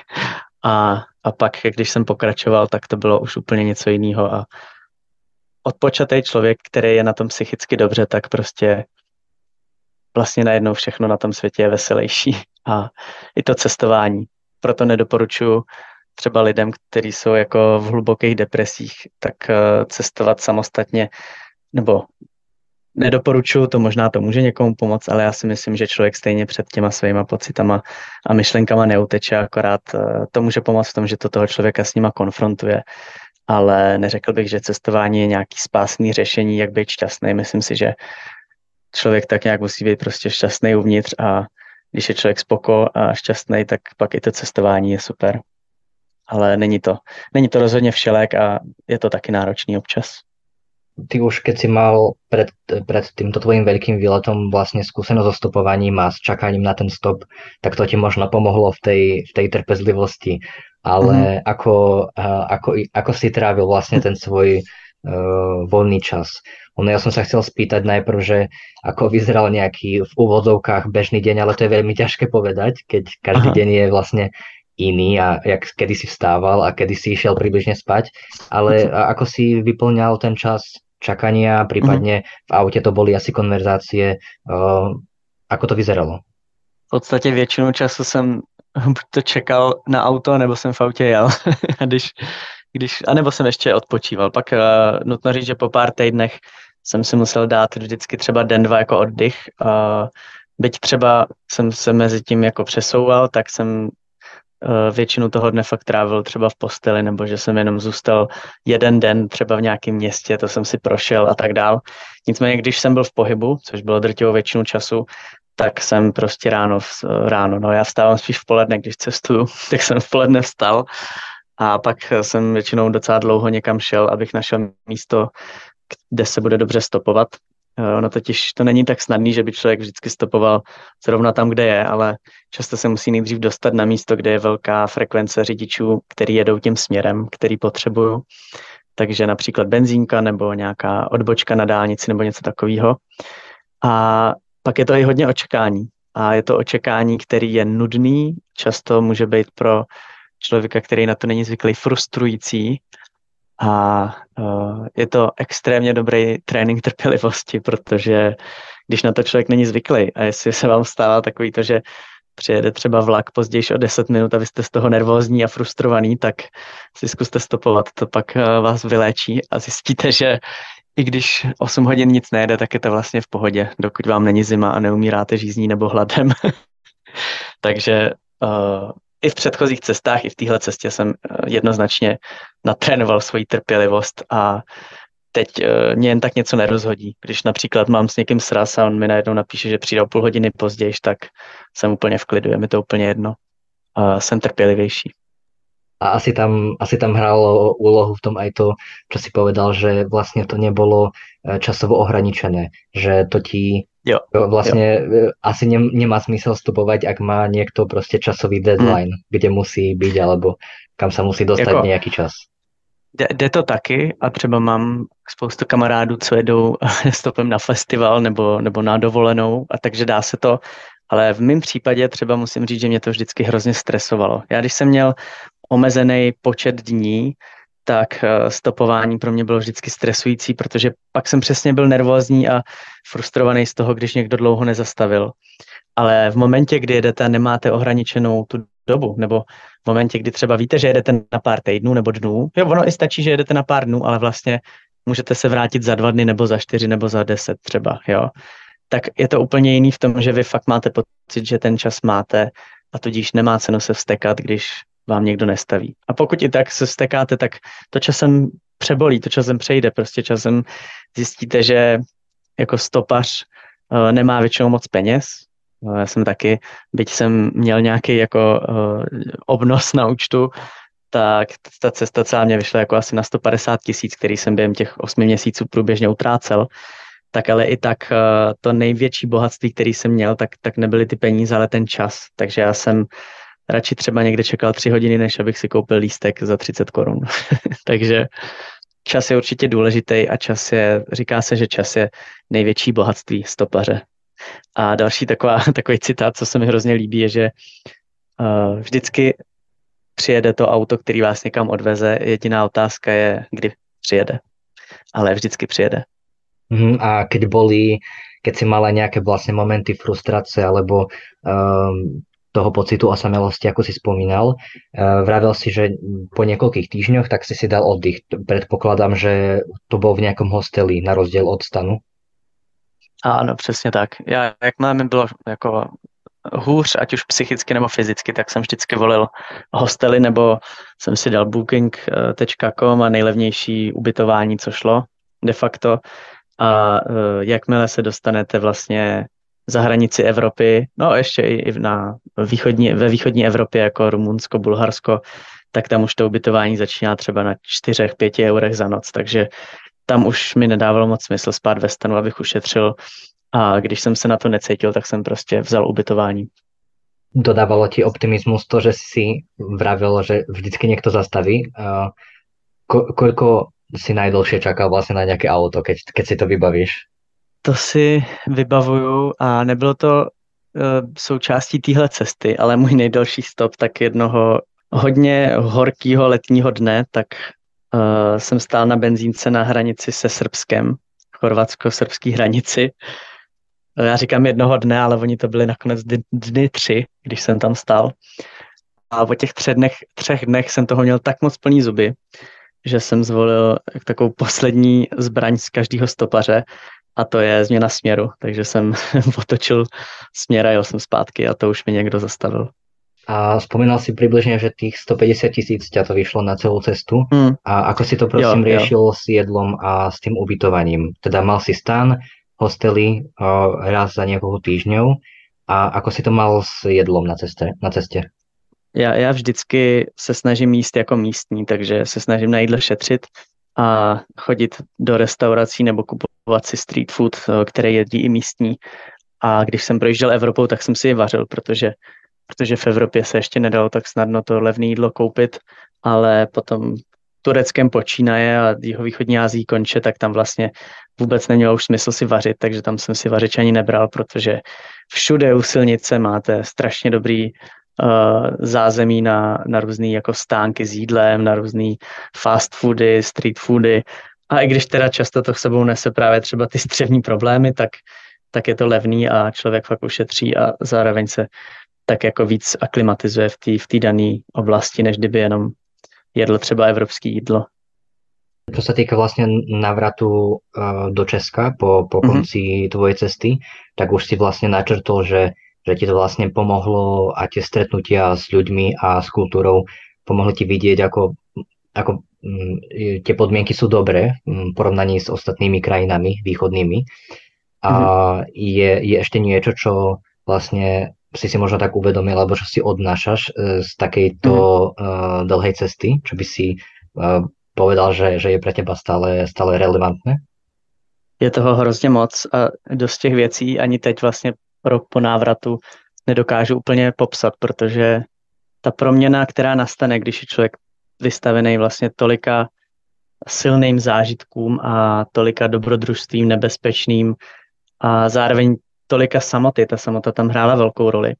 A, a pak, když jsem pokračoval, tak to bylo už úplně něco jiného a odpočatý člověk, který je na tom psychicky dobře, tak prostě vlastně najednou všechno na tom světě je veselější a i to cestování. Proto nedoporučuji třeba lidem, kteří jsou jako v hlubokých depresích, tak eh, cestovat samostatně, nebo nedoporučuji, to možná to může někomu pomoct, ale já si myslím, že člověk stejně před těma svýma pocitama a myšlenkama neuteče, akorát eh, to může pomoct v tom, že to toho člověka s nima konfrontuje, ale neřekl bych, že cestování je nějaký spásný řešení, jak být šťastný. Myslím si, že člověk tak nějak musí být prostě šťastný uvnitř a když je člověk spoko a šťastný, tak pak i to cestování je super. Ale není to, není to rozhodně všelek a je to taky náročný občas. Ty už keď si mal pred, pred týmto tvojim veľkým výletom vlastne skúsenosť so stopovaním a s čakaním na ten stop, tak to ti možno pomohlo v tej, v tej trpezlivosti. Ale mm. ako, ako, ako si trávil vlastne ten svoj uh, voľný čas? Ono, ja som sa chcel spýtať najprv, že ako vyzeral nejaký v úvodzovkách bežný deň, ale to je veľmi ťažké povedať, keď každý Aha. deň je vlastne iný a jak, kedy si vstával a kedy si išiel približne spať, ale ako si vyplňal ten čas čakania, prípadne v aute to boli asi konverzácie, ako to vyzeralo? V podstatě většinu času jsem to čekal na auto, nebo jsem v autě jel. a když, když, anebo jsem ještě odpočíval. Pak uh, nutno říct, že po pár týdnech jsem si musel dát vždycky třeba den, dva jako oddych. Uh, byť třeba jsem se mezi tím jako přesouval, tak jsem uh, většinu toho dne fakt trávil třeba v posteli, nebo že jsem jenom zůstal jeden den třeba v nějakém městě, to jsem si prošel a tak dál. Nicméně, když jsem byl v pohybu, což bylo drtivou většinu času, tak jsem prostě ráno, ráno, no já vstávám spíš v poledne, když cestuju, tak jsem v poledne vstal a pak jsem většinou docela dlouho někam šel, abych našel místo, kde se bude dobře stopovat. Eh, ono totiž to není tak snadný, že by člověk vždycky stopoval zrovna tam, kde je, ale často se musí nejdřív dostat na místo, kde je velká frekvence řidičů, který jedou tím směrem, který potřebují. Takže například benzínka nebo nějaká odbočka na dálnici nebo něco takového. A pak je to i hodně očekání. A je to očekání, který je nudný, často může být pro člověka, který na to není zvyklý, frustrující. A uh, je to extrémně dobrý trénink trpělivosti, protože když na to člověk není zvyklý a jestli se vám stává takový to, že přijede třeba vlak později o 10 minut a vy jste z toho nervózní a frustrovaný, tak si zkuste stopovat, to pak uh, vás vyléčí a zjistíte, že i když 8 hodin nic nejde, tak je to vlastně v pohodě, dokud vám není zima a neumíráte žízní nebo hladem. Takže uh, i v předchozích cestách, i v téhle cestě jsem uh, jednoznačně natrénoval svoji trpělivost a teď uh, mě jen tak něco nerozhodí. Když například mám s někým sraz a on mi najednou napíše, že přijde o půl hodiny později, tak jsem úplně v klidu, je mi to úplně jedno. Uh, jsem trpělivější. A asi tam, asi tam hralo úlohu v tom aj to, čo si povedal, že vlastne to nebolo e, časovo ohraničené, že to ti jo, vlastne jo. E, asi ne, nemá smysel vstupovať, ak má niekto prostě časový deadline, hmm. kde musí byť, alebo kam sa musí dostať jako, nějaký čas. Jde, jde to taky a třeba mám spoustu kamarádů, co jedou stopem na festival nebo, nebo na dovolenou a takže dá se to, ale v mém případě třeba musím říct, že mě to vždycky hrozně stresovalo. Já když jsem měl omezený počet dní, tak eh, stopování pro mě bylo vždycky stresující, protože pak jsem přesně byl nervózní a frustrovaný z toho, když někdo dlouho nezastavil. Ale v momentě, kdy jedete a nemáte ohraničenou tu dobu, nebo v momentě, kdy třeba víte, že jedete na pár týdnů nebo dnů, jo, ono i stačí, že jedete na pár dnů, ale vlastně můžete se vrátit za dva dny nebo za čtyři nebo za deset třeba, jo. Tak je to úplně jiný v tom, že vy fakt máte pocit, že ten čas máte a tudíž nemá cenu se vstekat, když vám někdo nestaví. A pokud i tak se stekáte, tak to časem přebolí, to časem přejde, prostě časem zjistíte, že jako stopař uh, nemá většinou moc peněz. Uh, já jsem taky, byť jsem měl nějaký jako uh, obnos na účtu, tak ta cesta celá mě vyšla jako asi na 150 tisíc, který jsem během těch 8 měsíců průběžně utrácel. Tak ale i tak to největší bohatství, který jsem měl, tak, tak nebyly ty peníze, ale ten čas. Takže já jsem radši třeba někde čekal tři hodiny, než abych si koupil lístek za 30 korun. Takže čas je určitě důležitý a čas je, říká se, že čas je největší bohatství stopaře. A další taková, takový citát, co se mi hrozně líbí, je, že uh, vždycky přijede to auto, který vás někam odveze. Jediná otázka je, kdy přijede. Ale vždycky přijede. Mm, a keď boli, keď si mala nějaké vlastně momenty frustrace alebo um, toho pocitu osamelosti, ako si spomínal. Uh, vravel si, že po niekoľkých týždňoch tak si si dal oddych. Predpokladám, že to bol v nejakom hosteli na rozdiel od stanu. Ano, přesně tak. Já, jakmile mi bylo jako hůř, ať už psychicky nebo fyzicky, tak jsem vždycky volil hostely, nebo jsem si dal booking.com a nejlevnější ubytování, co šlo de facto. A uh, jakmile se dostanete vlastně za hranici Evropy, no ještě i na východní, ve východní Evropě jako Rumunsko, Bulharsko, tak tam už to ubytování začíná třeba na 4-5 eurech za noc, takže tam už mi nedávalo moc smysl spát ve stanu, abych ušetřil a když jsem se na to necítil, tak jsem prostě vzal ubytování. Dodávalo ti optimismus to, že si vravil, že vždycky někdo zastaví. Ko- koľko si najdlhšie čakal vlastně na nějaké auto, keď, keď si to vybavíš? To si vybavuju a nebylo to uh, součástí téhle cesty, ale můj nejdelší stop tak jednoho hodně horkého letního dne, tak uh, jsem stál na benzínce na hranici se Srbskem, chorvatsko-srbský hranici. Já říkám jednoho dne, ale oni to byly nakonec dny, dny tři, když jsem tam stál. A po těch třech dnech, třech dnech jsem toho měl tak moc plný zuby, že jsem zvolil takovou poslední zbraň z každého stopaře a to je změna směru, takže jsem otočil směr a jel jsem zpátky a to už mi někdo zastavil. A vzpomínal si přibližně, že těch 150 tisíc ťa to vyšlo na celou cestu. Hmm. A ako si to prosím jo, riešil jo. s jedlom a s tím ubytovaním? Teda mal si stan, hostely uh, raz za několik týždňov a ako si to mal s jedlom na cestě? Na cestě? Já, já vždycky se snažím jíst jako místní, takže se snažím na jídle šetřit a chodit do restaurací nebo kupovat si street food, eh, které jedí i místní. A když jsem projížděl Evropou, tak jsem si je vařil, protože, protože v Evropě se ještě nedalo tak snadno to levné jídlo koupit, ale potom Tureckem počínaje a jeho východní Azii konče, tak tam vlastně vůbec nemělo už smysl si vařit, takže tam jsem si vařič ani nebral, protože všude u silnice máte strašně dobrý uh, zázemí na, na různé jako stánky s jídlem, na různé fast foody, street foody. A i když teda často to sebou nese právě třeba ty střevní problémy, tak, tak je to levný a člověk fakt ušetří a zároveň se tak jako víc aklimatizuje v té v dané oblasti, než kdyby jenom jedl třeba evropský jídlo. Čo sa týka vlastne návratu uh, do Česka po, po mhm. konci mm-hmm. tvojej cesty, tak už si vlastne načrtol, že, že ti to vlastne pomohlo a tie stretnutia s ľuďmi a s kultúrou pomohli ti vidieť, ako, ako um, tie podmienky sú dobré um, v porovnaní s ostatnými krajinami východnými. A mm-hmm. je, je ešte niečo, čo vlastne si si možno tak uvedomil, alebo čo si odnášaš uh, z takejto mm-hmm. uh, dlhej cesty, čo by si uh, povedal, že, že je pro teba stále, stále relevantné? Je toho hrozně moc a dost těch věcí ani teď vlastně rok po návratu nedokážu úplně popsat, protože ta proměna, která nastane, když je člověk vystavený vlastně tolika silným zážitkům a tolika dobrodružstvím nebezpečným a zároveň tolika samoty, ta samota tam hrála velkou roli,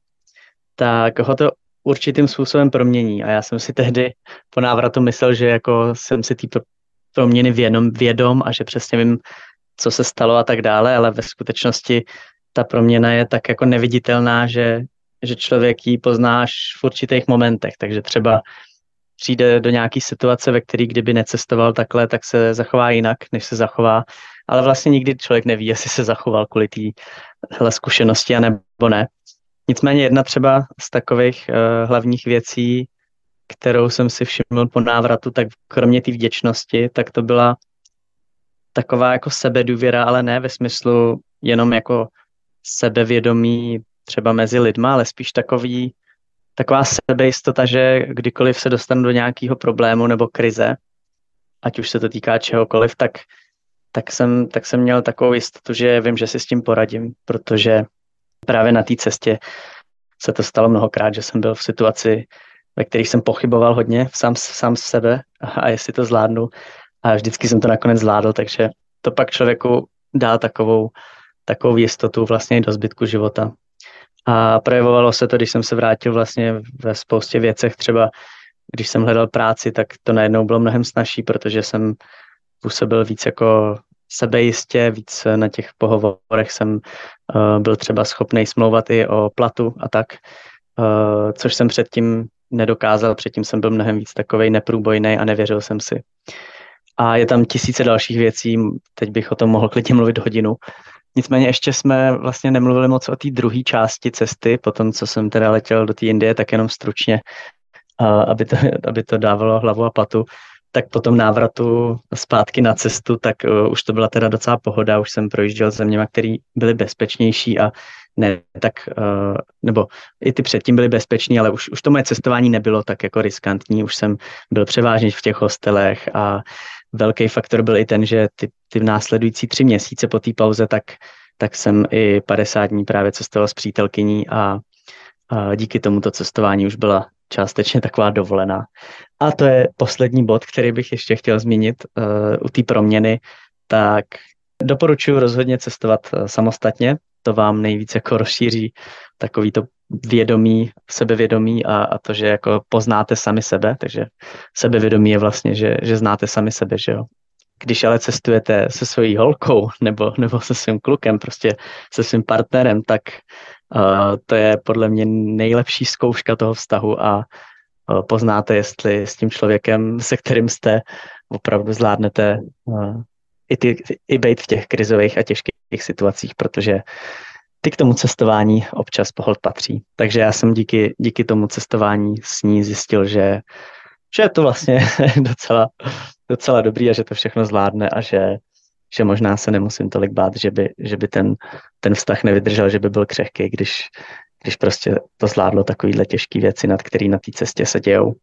tak ho to určitým způsobem promění. A já jsem si tehdy po návratu myslel, že jako jsem si té proměny vědom, vědom a že přesně vím, co se stalo a tak dále, ale ve skutečnosti ta proměna je tak jako neviditelná, že, že člověk ji poznáš v určitých momentech. Takže třeba přijde do nějaké situace, ve které kdyby necestoval takhle, tak se zachová jinak, než se zachová. Ale vlastně nikdy člověk neví, jestli se zachoval kvůli téhle zkušenosti a nebo ne. Nicméně jedna třeba z takových uh, hlavních věcí, kterou jsem si všiml po návratu, tak kromě té vděčnosti, tak to byla taková jako sebedůvěra, ale ne ve smyslu jenom jako sebevědomí třeba mezi lidma, ale spíš takový, taková sebejistota, že kdykoliv se dostanu do nějakého problému nebo krize, ať už se to týká čehokoliv, tak, tak, jsem, tak jsem měl takovou jistotu, že vím, že si s tím poradím, protože právě na té cestě se to stalo mnohokrát, že jsem byl v situaci, ve kterých jsem pochyboval hodně sám, sám z sebe a jestli to zvládnu. A vždycky jsem to nakonec zvládl, takže to pak člověku dá takovou, takovou jistotu vlastně i do zbytku života. A projevovalo se to, když jsem se vrátil vlastně ve spoustě věcech, třeba když jsem hledal práci, tak to najednou bylo mnohem snažší, protože jsem působil víc jako sebejistě, víc na těch pohovorech jsem uh, byl třeba schopný smlouvat i o platu a tak, uh, což jsem předtím nedokázal, předtím jsem byl mnohem víc takovej neprůbojný a nevěřil jsem si. A je tam tisíce dalších věcí, teď bych o tom mohl klidně mluvit hodinu. Nicméně ještě jsme vlastně nemluvili moc o té druhé části cesty, potom co jsem teda letěl do té Indie, tak jenom stručně, aby, to, aby to dávalo hlavu a patu. Tak po tom návratu zpátky na cestu, tak už to byla teda docela pohoda, už jsem projížděl zeměma, které byly bezpečnější a ne tak, nebo i ty předtím byly bezpečný, ale už, už to moje cestování nebylo tak jako riskantní, už jsem byl převážně v těch hostelech a velký faktor byl i ten, že ty, ty následující tři měsíce po té pauze, tak, tak jsem i 50 dní právě cestoval s přítelkyní a, a díky tomuto cestování už byla částečně taková dovolená. A to je poslední bod, který bych ještě chtěl zmínit uh, u té proměny, tak doporučuji rozhodně cestovat uh, samostatně, to vám nejvíc jako rozšíří takový to vědomí, sebevědomí a, a to, že jako poznáte sami sebe, takže sebevědomí je vlastně, že, že znáte sami sebe, že jo. Když ale cestujete se svojí holkou nebo, nebo se svým klukem, prostě se svým partnerem, tak uh, to je podle mě nejlepší zkouška toho vztahu a uh, poznáte, jestli s tím člověkem, se kterým jste, opravdu zvládnete uh, i, ty, i být v těch krizových a těžkých situacích, protože ty k tomu cestování občas pohled patří. Takže já jsem díky, díky tomu cestování s ní zjistil, že, že je to vlastně docela, docela dobrý a že to všechno zvládne a že, že možná se nemusím tolik bát, že by, že by ten, ten vztah nevydržel, že by byl křehký, když, když prostě to zvládlo takovýhle těžké věci, nad který na té cestě se dějou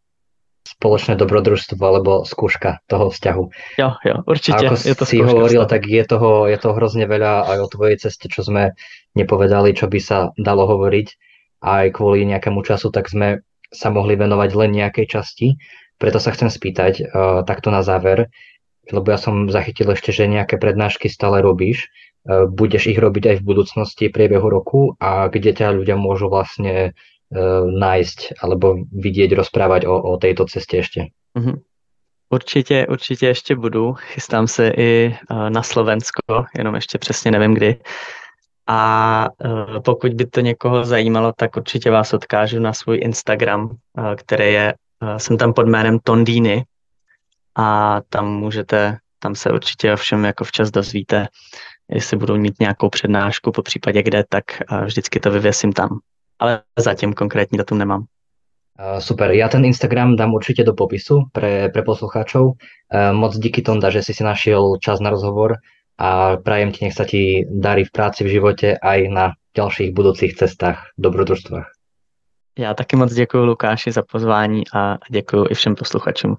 spoločné dobrodružstvo alebo skúška toho vzťahu. Jo, jo, určite. A ako je to si hovoril, tak je toho, je toho hrozne veľa aj o tvojej ceste, čo sme nepovedali, čo by sa dalo hovoriť. Aj kvôli nejakému času, tak sme sa mohli venovať len nejakej časti. Preto sa chcem spýtať uh, takto na záver, lebo ja som zachytil ešte, že nejaké prednášky stále robíš. Uh, budeš ich robiť aj v budúcnosti priebehu roku a kde ťa ľudia môžu vlastne nájsť alebo vidieť, rozprávať o, o tejto ceste ešte? Mm-hmm. Určitě, určitě ještě budu. Chystám se i na Slovensko, jenom ještě přesně nevím kdy. A pokud by to někoho zajímalo, tak určitě vás odkážu na svůj Instagram, který je jsem tam pod jménem Tondýny a tam můžete, tam se určitě ovšem jako včas dozvíte, jestli budou mít nějakou přednášku, po případě kde, tak vždycky to vyvěsím tam. Ale zatím konkrétní datum nemám. Super, ja ten Instagram dám určite do popisu pre, pre poslucháčov. Moc díky Tonda, že si si našiel čas na rozhovor a prajem ti, nech sa ti darí v práci, v živote aj na ďalších budúcich cestách, dobrodružstvách. Já taky moc děkuji Lukáši za pozvání a děkuji i všem posluchačům.